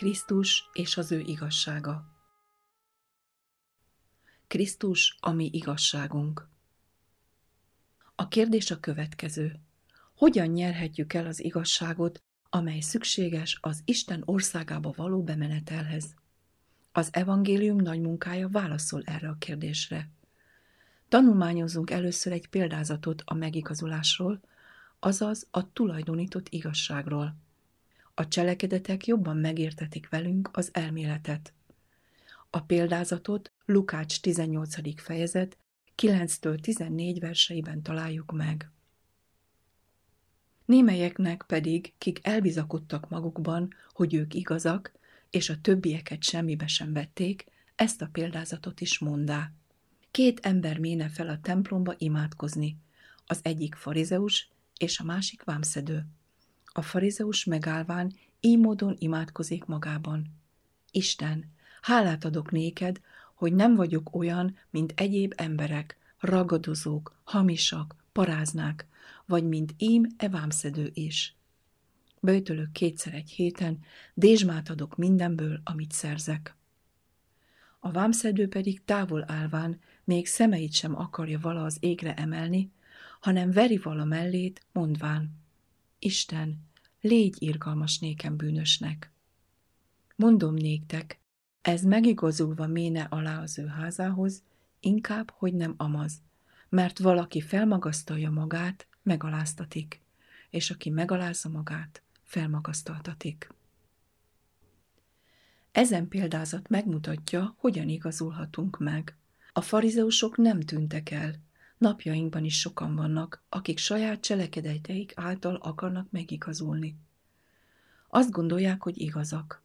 Krisztus és az ő igazsága. Krisztus a mi igazságunk. A kérdés a következő. Hogyan nyerhetjük el az igazságot, amely szükséges az Isten országába való bemenetelhez? Az evangélium nagy munkája válaszol erre a kérdésre. Tanulmányozzunk először egy példázatot a megigazulásról, azaz a tulajdonított igazságról. A cselekedetek jobban megértetik velünk az elméletet. A példázatot Lukács 18. fejezet 9-től 14 verseiben találjuk meg. Némelyeknek pedig, kik elbizakodtak magukban, hogy ők igazak, és a többieket semmibe sem vették, ezt a példázatot is mondá. Két ember méne fel a templomba imádkozni, az egyik farizeus és a másik vámszedő. A farizeus megállván így módon imádkozik magában. Isten, hálát adok néked, hogy nem vagyok olyan, mint egyéb emberek, ragadozók, hamisak, paráznák, vagy mint ím e vámszedő is. Böjtölök kétszer egy héten, dézsmát adok mindenből, amit szerzek. A vámszedő pedig távol állván még szemeit sem akarja vala az égre emelni, hanem veri vala mellét, mondván, Isten, légy irgalmas nékem bűnösnek. Mondom néktek, ez megigazulva méne alá az ő házához, inkább, hogy nem amaz, mert valaki felmagasztalja magát, megaláztatik, és aki megalázza magát, felmagasztaltatik. Ezen példázat megmutatja, hogyan igazulhatunk meg. A farizeusok nem tűntek el, Napjainkban is sokan vannak, akik saját cselekedeteik által akarnak megigazulni. Azt gondolják, hogy igazak.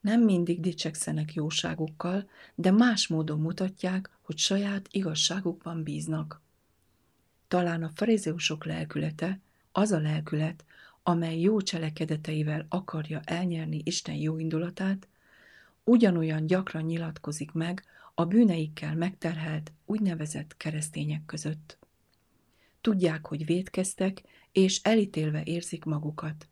Nem mindig dicsekszenek jóságukkal, de más módon mutatják, hogy saját igazságukban bíznak. Talán a farizeusok lelkülete az a lelkület, amely jó cselekedeteivel akarja elnyerni Isten jó indulatát, ugyanolyan gyakran nyilatkozik meg a bűneikkel megterhelt úgynevezett keresztények között. Tudják, hogy védkeztek, és elítélve érzik magukat.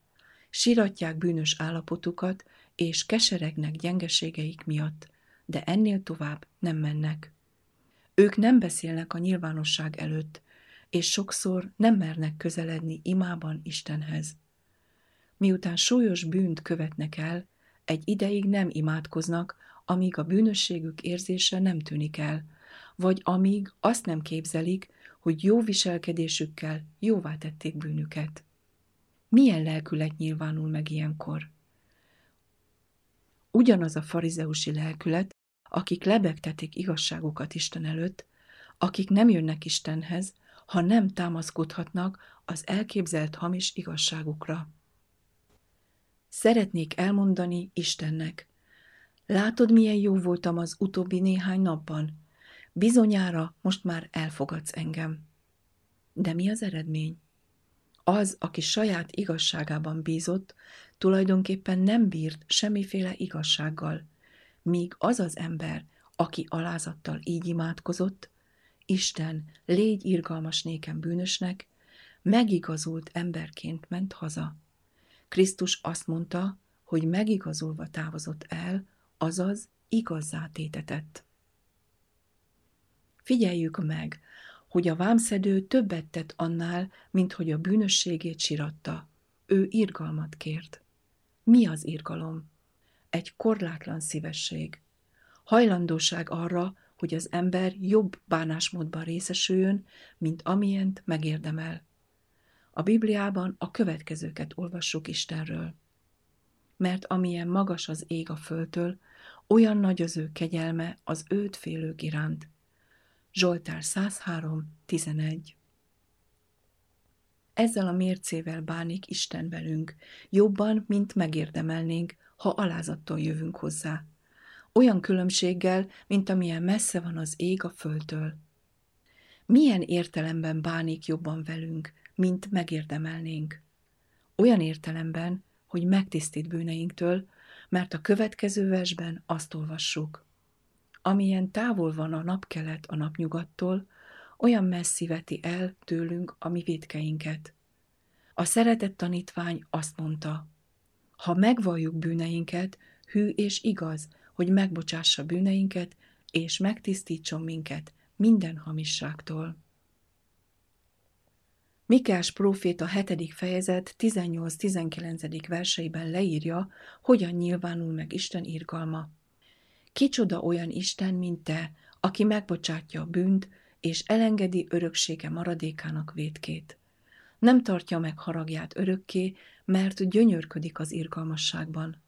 Siratják bűnös állapotukat, és keseregnek gyengeségeik miatt, de ennél tovább nem mennek. Ők nem beszélnek a nyilvánosság előtt, és sokszor nem mernek közeledni imában Istenhez. Miután súlyos bűnt követnek el, egy ideig nem imádkoznak, amíg a bűnösségük érzése nem tűnik el, vagy amíg azt nem képzelik, hogy jó viselkedésükkel jóvá tették bűnüket. Milyen lelkület nyilvánul meg ilyenkor? Ugyanaz a farizeusi lelkület, akik lebegtetik igazságokat Isten előtt, akik nem jönnek Istenhez, ha nem támaszkodhatnak az elképzelt hamis igazságukra. Szeretnék elmondani Istennek, Látod, milyen jó voltam az utóbbi néhány napban? Bizonyára most már elfogadsz engem. De mi az eredmény? Az, aki saját igazságában bízott, tulajdonképpen nem bírt semmiféle igazsággal, míg az az ember, aki alázattal így imádkozott, Isten, légy irgalmas nékem bűnösnek, megigazult emberként ment haza. Krisztus azt mondta, hogy megigazulva távozott el, azaz igazzá tétetett. Figyeljük meg, hogy a vámszedő többet tett annál, mint hogy a bűnösségét siratta. Ő irgalmat kért. Mi az irgalom? Egy korlátlan szívesség. Hajlandóság arra, hogy az ember jobb bánásmódban részesüljön, mint amilyent megérdemel. A Bibliában a következőket olvassuk Istenről. Mert amilyen magas az ég a földtől, olyan nagy az ő kegyelme az őt félők iránt. Zsoltár 103, 11 Ezzel a mércével bánik Isten velünk, jobban, mint megérdemelnénk, ha alázattól jövünk hozzá. Olyan különbséggel, mint amilyen messze van az ég a földtől. Milyen értelemben bánik jobban velünk, mint megérdemelnénk? Olyan értelemben, hogy megtisztít bűneinktől, mert a következő versben azt olvassuk. Amilyen távol van a napkelet a napnyugattól, olyan messzi veti el tőlünk a mi védkeinket. A szeretett tanítvány azt mondta, ha megvalljuk bűneinket, hű és igaz, hogy megbocsássa bűneinket, és megtisztítson minket minden hamisságtól. Mikás próféta 7. fejezet 18-19. verseiben leírja, hogyan nyilvánul meg Isten irgalma. Kicsoda olyan Isten, mint te, aki megbocsátja a bűnt, és elengedi öröksége maradékának vétkét. Nem tartja meg haragját örökké, mert gyönyörködik az irgalmasságban.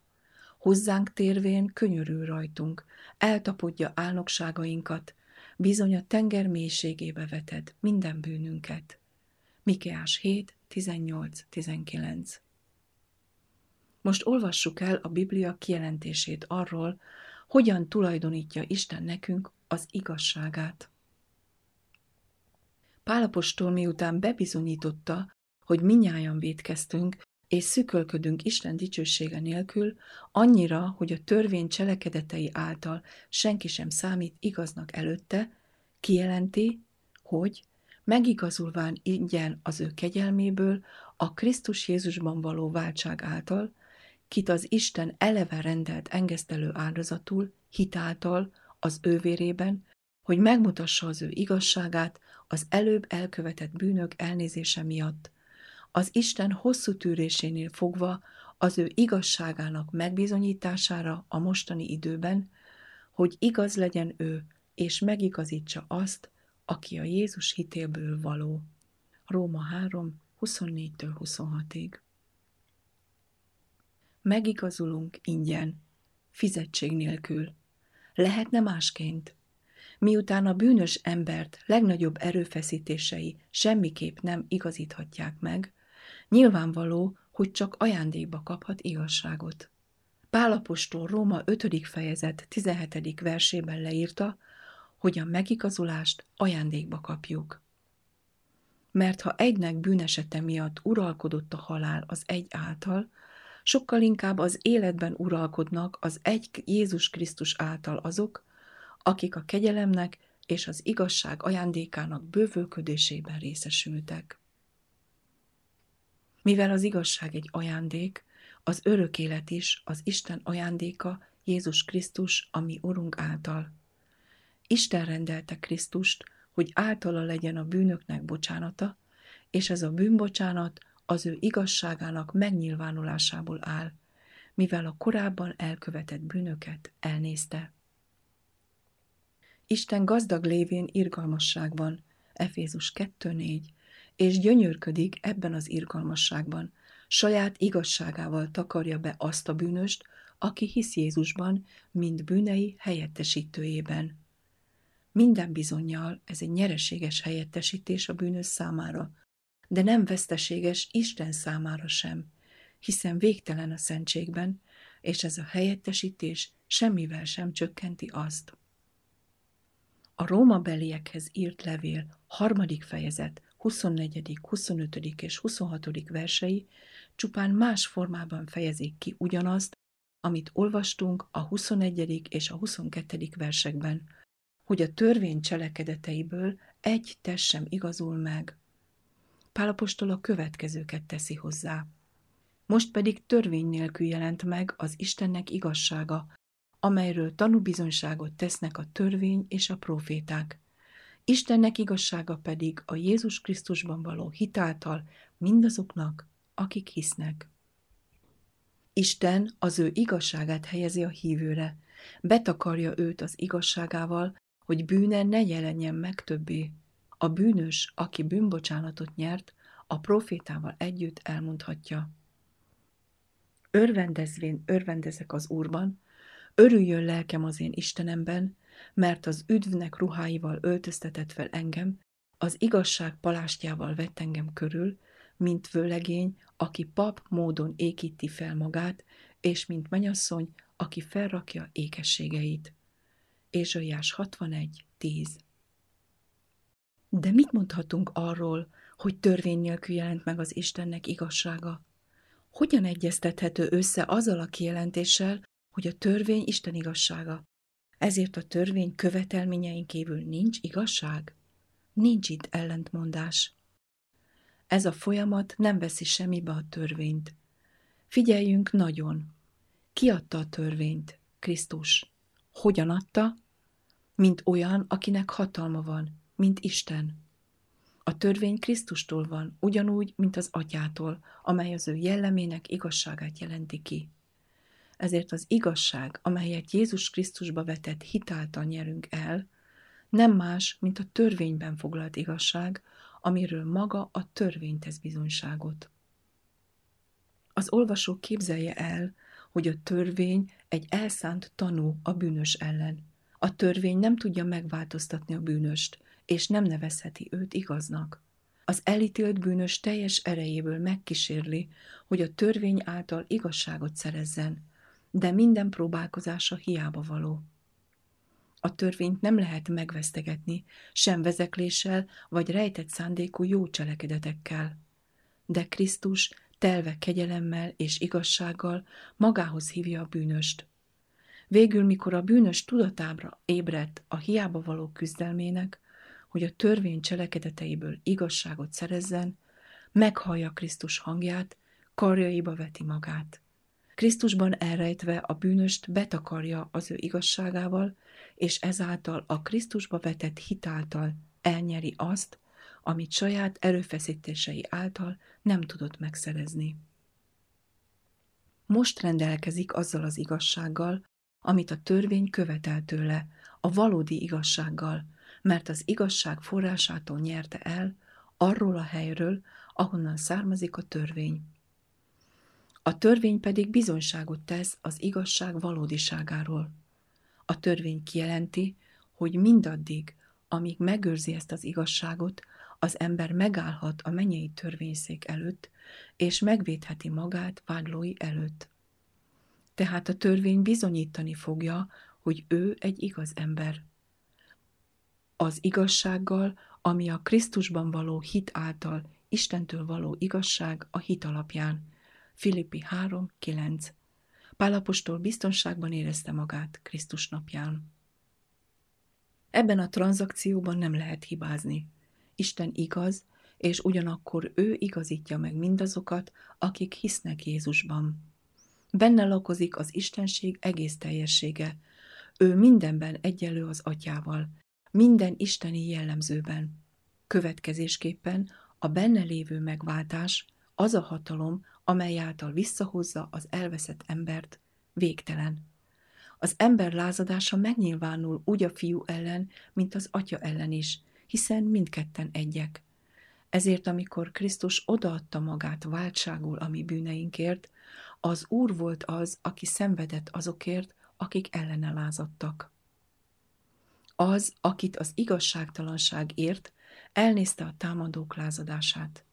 Hozzánk térvén könyörül rajtunk, eltapodja álnokságainkat, bizony a tenger mélységébe veted minden bűnünket. Mikeás 7, 18-19 Most olvassuk el a Biblia kijelentését arról, hogyan tulajdonítja Isten nekünk az igazságát. Pálapostól miután bebizonyította, hogy minnyáján védkeztünk, és szükölködünk Isten dicsősége nélkül, annyira, hogy a törvény cselekedetei által senki sem számít igaznak előtte, kijelenti, hogy megigazulván ingyen az ő kegyelméből, a Krisztus Jézusban való váltság által, kit az Isten eleve rendelt engesztelő áldozatul, hitáltal, az ő vérében, hogy megmutassa az ő igazságát az előbb elkövetett bűnök elnézése miatt, az Isten hosszú tűrésénél fogva az ő igazságának megbizonyítására a mostani időben, hogy igaz legyen ő, és megigazítsa azt, aki a Jézus hitéből való. Róma 3, 24-től 26-ig. Megigazulunk ingyen, fizetség nélkül. Lehetne másként. Miután a bűnös embert legnagyobb erőfeszítései semmiképp nem igazíthatják meg, nyilvánvaló, hogy csak ajándékba kaphat igazságot. Pálapostól Róma 5. fejezet 17. versében leírta, hogy a megigazulást ajándékba kapjuk. Mert ha egynek bűnesete miatt uralkodott a halál az egy által, sokkal inkább az életben uralkodnak az egy Jézus Krisztus által azok, akik a kegyelemnek és az igazság ajándékának bővölködésében részesültek. Mivel az igazság egy ajándék, az örök élet is az Isten ajándéka Jézus Krisztus, ami Urunk által. Isten rendelte Krisztust, hogy általa legyen a bűnöknek bocsánata, és ez a bűnbocsánat az ő igazságának megnyilvánulásából áll, mivel a korábban elkövetett bűnöket elnézte. Isten gazdag lévén irgalmasságban, Efézus 2.4, és gyönyörködik ebben az irgalmasságban, saját igazságával takarja be azt a bűnöst, aki hisz Jézusban, mint bűnei helyettesítőjében. Minden bizonyal ez egy nyereséges helyettesítés a bűnös számára, de nem veszteséges Isten számára sem, hiszen végtelen a szentségben, és ez a helyettesítés semmivel sem csökkenti azt. A Róma beliekhez írt levél, harmadik fejezet, 24., 25. és 26. versei csupán más formában fejezik ki ugyanazt, amit olvastunk a 21. és a 22. versekben, hogy a törvény cselekedeteiből egy test sem igazul meg. Pálapostól a következőket teszi hozzá. Most pedig törvény nélkül jelent meg az Istennek igazsága, amelyről tanúbizonyságot tesznek a törvény és a proféták. Istennek igazsága pedig a Jézus Krisztusban való hitáltal mindazoknak, akik hisznek. Isten az ő igazságát helyezi a hívőre, betakarja őt az igazságával, hogy bűne ne jelenjen meg többé. A bűnös, aki bűnbocsánatot nyert, a profétával együtt elmondhatja. Örvendezvén örvendezek az Úrban, örüljön lelkem az én Istenemben, mert az üdvnek ruháival öltöztetett fel engem, az igazság palástjával vett engem körül, mint vőlegény, aki pap módon ékíti fel magát, és mint menyasszony, aki felrakja ékességeit. Ézsaiás 61, 10 De mit mondhatunk arról, hogy törvény nélkül jelent meg az Istennek igazsága? Hogyan egyeztethető össze azzal a kijelentéssel, hogy a törvény Isten igazsága? Ezért a törvény követelményein kívül nincs igazság? Nincs itt ellentmondás. Ez a folyamat nem veszi semmibe a törvényt. Figyeljünk nagyon. Ki adta a törvényt? Krisztus. Hogyan adta? Mint olyan, akinek hatalma van, mint Isten. A törvény Krisztustól van, ugyanúgy, mint az atyától, amely az ő jellemének igazságát jelenti ki. Ezért az igazság, amelyet Jézus Krisztusba vetett hitáltal nyerünk el, nem más, mint a törvényben foglalt igazság, amiről maga a törvény tesz bizonyságot. Az olvasó képzelje el, hogy a törvény egy elszánt tanú a bűnös ellen. A törvény nem tudja megváltoztatni a bűnöst, és nem nevezheti őt igaznak. Az elítélt bűnös teljes erejéből megkísérli, hogy a törvény által igazságot szerezzen, de minden próbálkozása hiába való. A törvényt nem lehet megvesztegetni, sem vezekléssel vagy rejtett szándékú jó cselekedetekkel. De Krisztus telve kegyelemmel és igazsággal magához hívja a bűnöst. Végül, mikor a bűnös tudatábra ébredt a hiába való küzdelmének, hogy a törvény cselekedeteiből igazságot szerezzen, meghallja Krisztus hangját, karjaiba veti magát. Krisztusban elrejtve a bűnöst betakarja az ő igazságával, és ezáltal a Krisztusba vetett hitáltal elnyeri azt, amit saját erőfeszítései által nem tudott megszerezni. Most rendelkezik azzal az igazsággal, amit a törvény követel tőle, a valódi igazsággal, mert az igazság forrásától nyerte el, arról a helyről, ahonnan származik a törvény. A törvény pedig bizonyságot tesz az igazság valódiságáról. A törvény kijelenti, hogy mindaddig, amíg megőrzi ezt az igazságot, az ember megállhat a mennyei törvényszék előtt, és megvédheti magát vádlói előtt. Tehát a törvény bizonyítani fogja, hogy ő egy igaz ember. Az igazsággal, ami a Krisztusban való hit által Istentől való igazság a hit alapján. Filippi 3.9 Pálapostól biztonságban érezte magát Krisztus napján. Ebben a tranzakcióban nem lehet hibázni. Isten igaz, és ugyanakkor ő igazítja meg mindazokat, akik hisznek Jézusban. Benne lakozik az Istenség egész teljessége. Ő mindenben egyelő az atyával, minden isteni jellemzőben. Következésképpen a benne lévő megváltás az a hatalom, amely által visszahozza az elveszett embert, végtelen. Az ember lázadása megnyilvánul úgy a fiú ellen, mint az atya ellen is, hiszen mindketten egyek. Ezért, amikor Krisztus odaadta magát váltságul a mi bűneinkért, az Úr volt az, aki szenvedett azokért, akik ellene lázadtak. Az, akit az igazságtalanság ért, elnézte a támadók lázadását.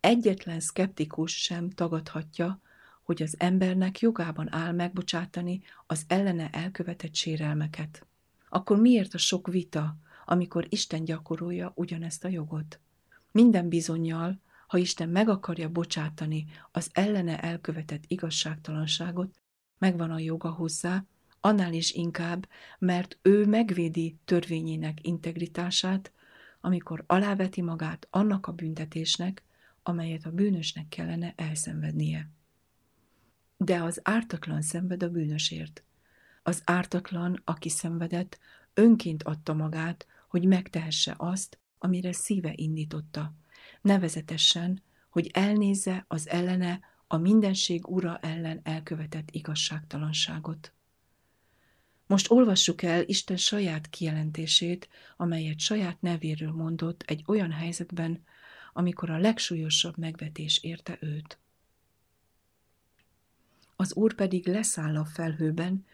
Egyetlen szkeptikus sem tagadhatja, hogy az embernek jogában áll megbocsátani az ellene elkövetett sérelmeket. Akkor miért a sok vita, amikor Isten gyakorolja ugyanezt a jogot? Minden bizonyal, ha Isten meg akarja bocsátani az ellene elkövetett igazságtalanságot, megvan a joga hozzá, annál is inkább, mert ő megvédi törvényének integritását, amikor aláveti magát annak a büntetésnek, amelyet a bűnösnek kellene elszenvednie. De az ártatlan szenved a bűnösért. Az ártatlan, aki szenvedett, önként adta magát, hogy megtehesse azt, amire szíve indította, nevezetesen, hogy elnézze az ellene a mindenség ura ellen elkövetett igazságtalanságot. Most olvassuk el Isten saját kijelentését, amelyet saját nevéről mondott egy olyan helyzetben, amikor a legsúlyosabb megvetés érte őt. Az úr pedig leszáll a felhőben,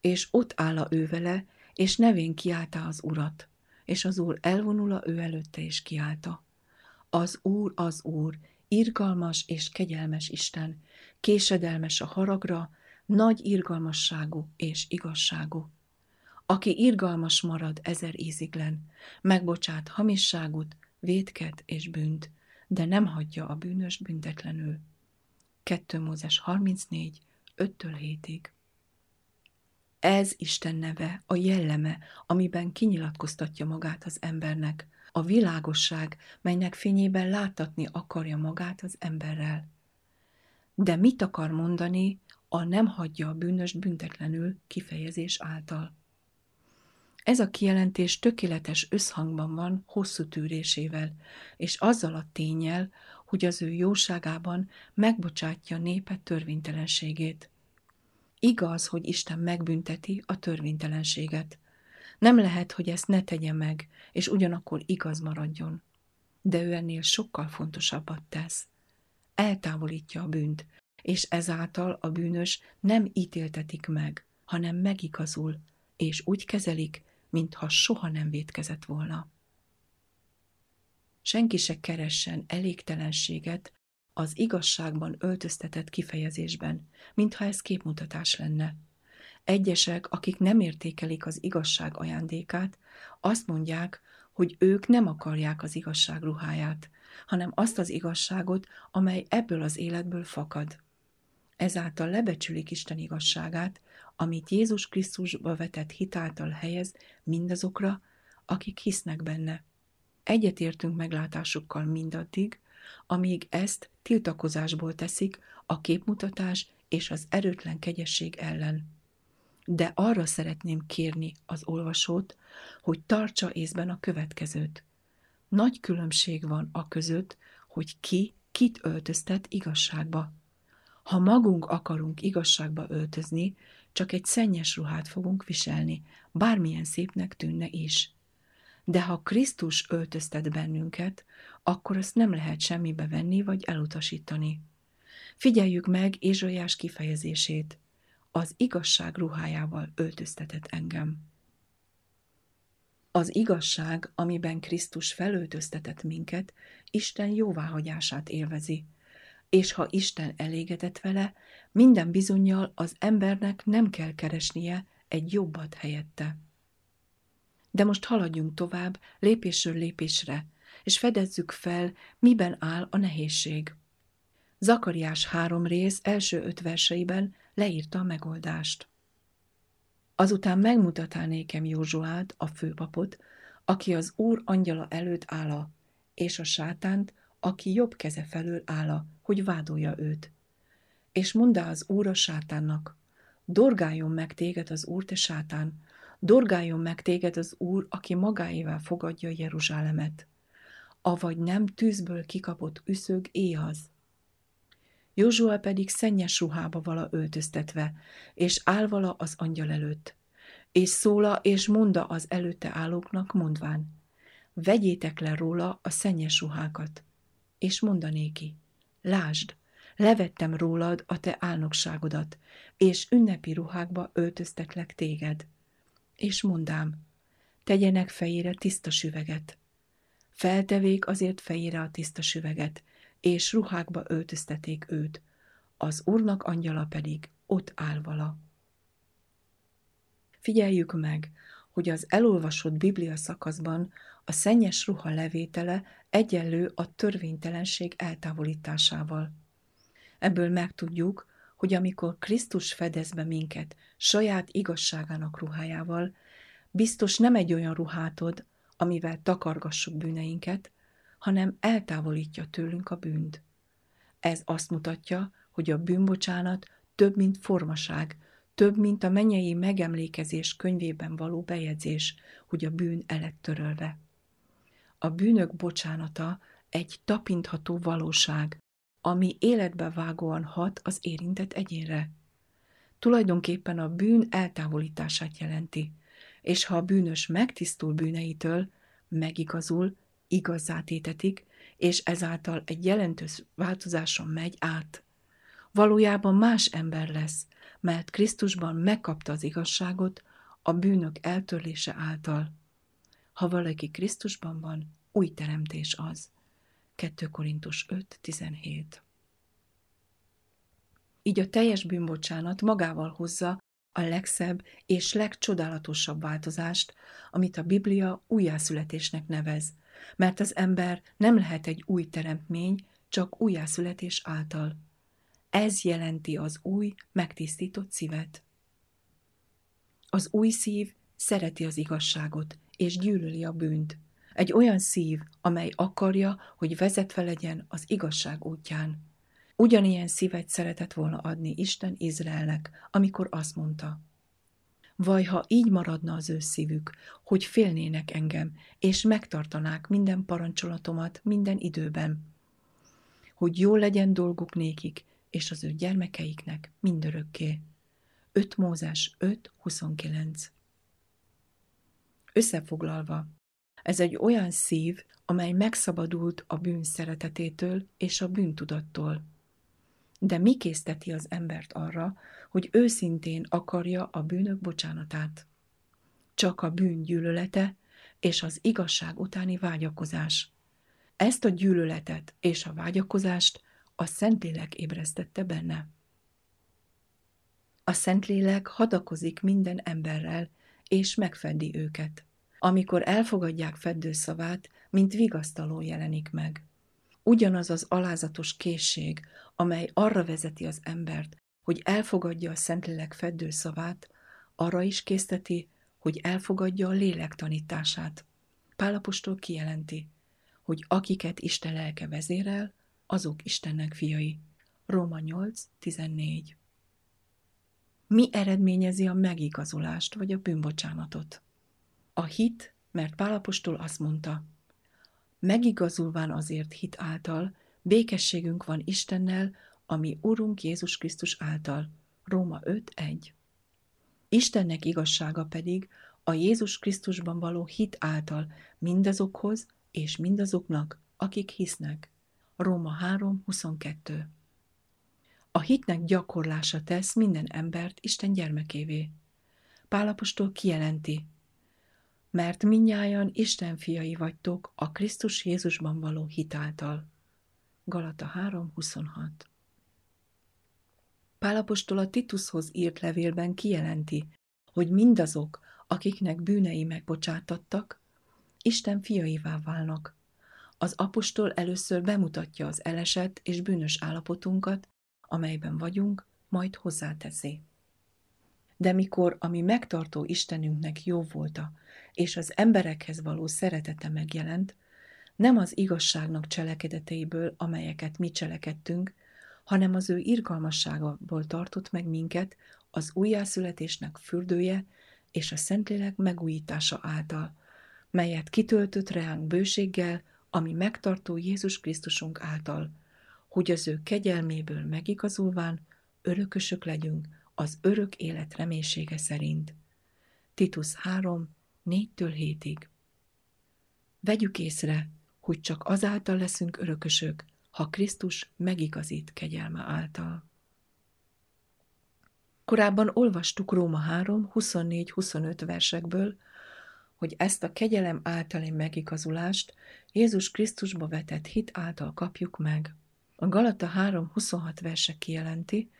és ott áll a ő vele, és nevén kiáltá az urat, és az úr elvonul ő előtte, és kiálta. Az úr, az úr, irgalmas és kegyelmes Isten, késedelmes a haragra, nagy irgalmasságú és igazságú. Aki irgalmas marad ezer íziglen, megbocsát hamisságot, vétket és bűnt, de nem hagyja a bűnös büntetlenül. 2 Mózes 34, 5-től 7-ig. Ez Isten neve, a jelleme, amiben kinyilatkoztatja magát az embernek, a világosság, melynek fényében láttatni akarja magát az emberrel. De mit akar mondani a nem hagyja a bűnöst büntetlenül kifejezés által. Ez a kijelentés tökéletes összhangban van hosszú tűrésével, és azzal a tényel, hogy az ő jóságában megbocsátja népe törvénytelenségét. Igaz, hogy Isten megbünteti a törvénytelenséget. Nem lehet, hogy ezt ne tegye meg, és ugyanakkor igaz maradjon. De ő ennél sokkal fontosabbat tesz. Eltávolítja a bűnt, és ezáltal a bűnös nem ítéltetik meg, hanem megigazul, és úgy kezelik, mintha soha nem vétkezett volna. Senki se keressen elégtelenséget az igazságban öltöztetett kifejezésben, mintha ez képmutatás lenne. Egyesek, akik nem értékelik az igazság ajándékát, azt mondják, hogy ők nem akarják az igazság ruháját, hanem azt az igazságot, amely ebből az életből fakad. Ezáltal lebecsülik Isten igazságát, amit Jézus Krisztusba vetett hitáltal helyez mindazokra, akik hisznek benne. Egyetértünk meglátásukkal mindaddig, amíg ezt tiltakozásból teszik a képmutatás és az erőtlen kegyesség ellen. De arra szeretném kérni az olvasót, hogy tartsa észben a következőt. Nagy különbség van a között, hogy ki kit öltöztet igazságba. Ha magunk akarunk igazságba öltözni, csak egy szennyes ruhát fogunk viselni, bármilyen szépnek tűnne is. De ha Krisztus öltöztet bennünket, akkor azt nem lehet semmibe venni vagy elutasítani. Figyeljük meg Ézsaiás kifejezését. Az igazság ruhájával öltöztetett engem. Az igazság, amiben Krisztus felöltöztetett minket, Isten jóváhagyását élvezi – és ha Isten elégedett vele, minden bizonyal az embernek nem kell keresnie egy jobbat helyette. De most haladjunk tovább, lépésről lépésre, és fedezzük fel, miben áll a nehézség. Zakariás három rész első öt verseiben leírta a megoldást. Azután megmutatá nékem Józsuát, a főpapot, aki az Úr angyala előtt áll, és a sátánt, aki jobb keze felől áll, hogy vádolja őt. És mondá az úr a sátánnak, dorgáljon meg téged az úr, te sátán, dorgáljon meg téged az úr, aki magáével fogadja Jeruzsálemet, avagy nem tűzből kikapott üszög éhaz. Józsua pedig szennyes ruhába vala öltöztetve, és áll vala az angyal előtt, és szóla és monda az előtte állóknak mondván, vegyétek le róla a szennyes ruhákat, és mondanéki, lásd, levettem rólad a te álnokságodat, és ünnepi ruhákba öltöztetlek téged. És mondám, tegyenek fejére tiszta süveget. Feltevék azért fejére a tiszta süveget, és ruhákba öltözteték őt, az úrnak angyala pedig ott áll vala. Figyeljük meg, hogy az elolvasott Biblia szakaszban a szennyes ruha levétele egyenlő a törvénytelenség eltávolításával. Ebből megtudjuk, hogy amikor Krisztus fedez be minket saját igazságának ruhájával, biztos nem egy olyan ruhát ad, amivel takargassuk bűneinket, hanem eltávolítja tőlünk a bűnt. Ez azt mutatja, hogy a bűnbocsánat több, mint formaság, több, mint a menyei megemlékezés könyvében való bejegyzés, hogy a bűn elett törölve. A bűnök bocsánata egy tapintható valóság, ami életbe vágóan hat az érintett egyénre. Tulajdonképpen a bűn eltávolítását jelenti, és ha a bűnös megtisztul bűneitől, megigazul, igazzátétetik, és ezáltal egy jelentős változáson megy át. Valójában más ember lesz, mert Krisztusban megkapta az igazságot a bűnök eltörlése által. Ha valaki Krisztusban van, új teremtés az. 2 Korintus 5.17 Így a teljes bűnbocsánat magával hozza a legszebb és legcsodálatosabb változást, amit a Biblia újjászületésnek nevez, mert az ember nem lehet egy új teremtmény, csak újjászületés által. Ez jelenti az új, megtisztított szívet. Az új szív szereti az igazságot, és gyűlöli a bűnt. Egy olyan szív, amely akarja, hogy vezetve legyen az igazság útján. Ugyanilyen szívet szeretett volna adni Isten Izraelnek, amikor azt mondta, Vaj, ha így maradna az ő szívük, hogy félnének engem, és megtartanák minden parancsolatomat minden időben, hogy jól legyen dolguk nékik, és az ő gyermekeiknek mindörökké. 5 Mózes 5.29 Összefoglalva, ez egy olyan szív, amely megszabadult a bűn szeretetétől és a bűntudattól. De mi készteti az embert arra, hogy őszintén akarja a bűnök bocsánatát? Csak a bűn gyűlölete és az igazság utáni vágyakozás. Ezt a gyűlöletet és a vágyakozást a Szentlélek ébresztette benne. A Szentlélek hadakozik minden emberrel, és megfedi őket. Amikor elfogadják feddőszavát, mint vigasztaló jelenik meg. Ugyanaz az alázatos készség, amely arra vezeti az embert, hogy elfogadja a Szentlélek feddőszavát, arra is készteti, hogy elfogadja a lélek tanítását. Pálapostól kijelenti, hogy akiket Isten lelke vezérel, azok Istennek fiai. Róma 8.14 Mi eredményezi a megigazulást vagy a bűnbocsánatot? A hit, mert Pálapostól azt mondta, megigazulván azért hit által, békességünk van Istennel, ami Urunk Jézus Krisztus által. Róma 5.1 Istennek igazsága pedig a Jézus Krisztusban való hit által mindazokhoz és mindazoknak, akik hisznek. Róma 3.22 A hitnek gyakorlása tesz minden embert Isten gyermekévé. Pálapostól kijelenti, mert minnyájan Isten fiai vagytok a Krisztus Jézusban való hitáltal. Galata 3.26 Pálapostól a Titushoz írt levélben kijelenti, hogy mindazok, akiknek bűnei megbocsátattak, Isten fiaivá válnak. Az apostol először bemutatja az elesett és bűnös állapotunkat, amelyben vagyunk, majd hozzáteszi. De mikor, ami megtartó Istenünknek jó volta, és az emberekhez való szeretete megjelent, nem az igazságnak cselekedeteiből, amelyeket mi cselekedtünk, hanem az ő irgalmasságából tartott meg minket az újjászületésnek fürdője és a Szentlélek megújítása által, melyet kitöltött reánk bőséggel, ami megtartó Jézus Krisztusunk által, hogy az ő kegyelméből megigazulván örökösök legyünk az örök élet reménysége szerint. Titus 3, 4-től 7-ig. Vegyük észre, hogy csak azáltal leszünk örökösök, ha Krisztus megigazít kegyelme által. Korábban olvastuk Róma 3, 24-25 versekből, hogy ezt a kegyelem általi megigazulást Jézus Krisztusba vetett hit által kapjuk meg. A Galata 3.26 verse kijelenti,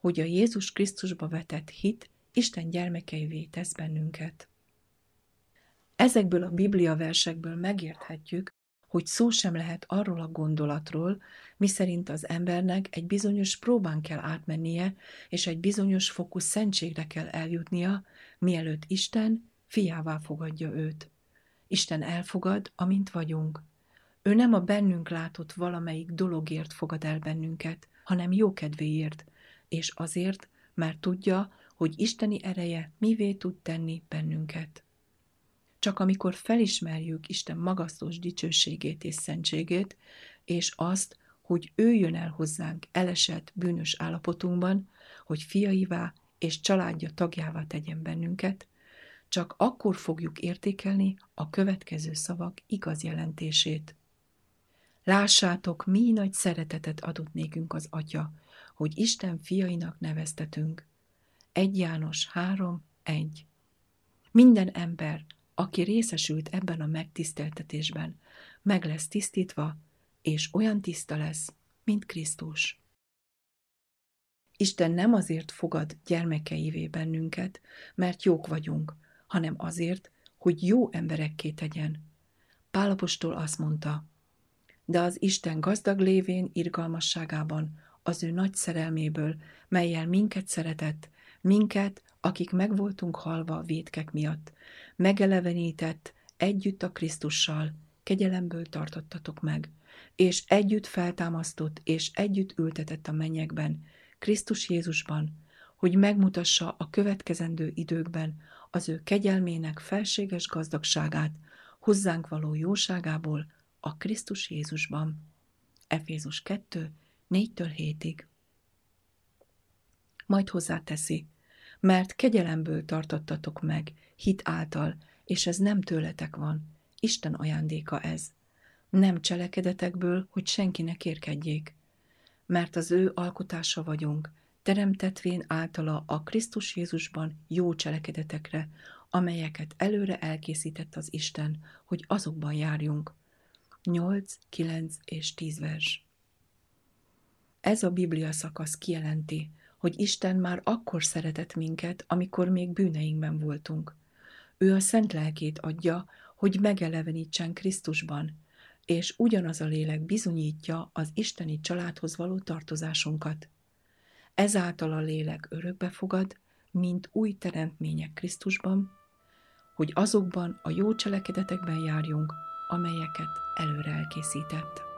hogy a Jézus Krisztusba vetett hit Isten gyermekeivé tesz bennünket. Ezekből a Biblia versekből megérthetjük, hogy szó sem lehet arról a gondolatról, miszerint az embernek egy bizonyos próbán kell átmennie, és egy bizonyos fokú szentségre kell eljutnia, mielőtt Isten fiává fogadja őt. Isten elfogad, amint vagyunk. Ő nem a bennünk látott valamelyik dologért fogad el bennünket, hanem jókedvéért, és azért, mert tudja, hogy isteni ereje mivé tud tenni bennünket. Csak amikor felismerjük Isten magasztos dicsőségét és szentségét, és azt, hogy ő jön el hozzánk elesett, bűnös állapotunkban, hogy fiaivá és családja tagjává tegyen bennünket, csak akkor fogjuk értékelni a következő szavak igaz jelentését. Lássátok, mi nagy szeretetet adott nékünk az Atya, hogy Isten fiainak neveztetünk. 1 János 3, 1 Minden ember, aki részesült ebben a megtiszteltetésben, meg lesz tisztítva, és olyan tiszta lesz, mint Krisztus. Isten nem azért fogad gyermekeivé bennünket, mert jók vagyunk, hanem azért, hogy jó emberekké tegyen. Pálapostól azt mondta, de az Isten gazdag lévén irgalmasságában, az ő nagy szerelméből, melyel minket szeretett, minket, akik megvoltunk halva védkek miatt, megelevenített együtt a Krisztussal, kegyelemből tartottatok meg, és együtt feltámasztott és együtt ültetett a mennyekben, Krisztus Jézusban, hogy megmutassa a következendő időkben az ő kegyelmének felséges gazdagságát, hozzánk való jóságából a Krisztus Jézusban. Efézus 2, 4-től 7-ig. Majd hozzáteszi, mert kegyelemből tartottatok meg, hit által, és ez nem tőletek van, Isten ajándéka ez. Nem cselekedetekből, hogy senki ne. Mert az ő alkotása vagyunk, teremtetvén általa a Krisztus Jézusban jó cselekedetekre, amelyeket előre elkészített az Isten, hogy azokban járjunk. 8, 9 és 10 vers. Ez a Biblia szakasz kijelenti, hogy Isten már akkor szeretett minket, amikor még bűneinkben voltunk. Ő a szent lelkét adja, hogy megelevenítsen Krisztusban, és ugyanaz a lélek bizonyítja az isteni családhoz való tartozásunkat. Ezáltal a lélek örökbe fogad, mint új teremtmények Krisztusban, hogy azokban a jó cselekedetekben járjunk, amelyeket előre elkészített.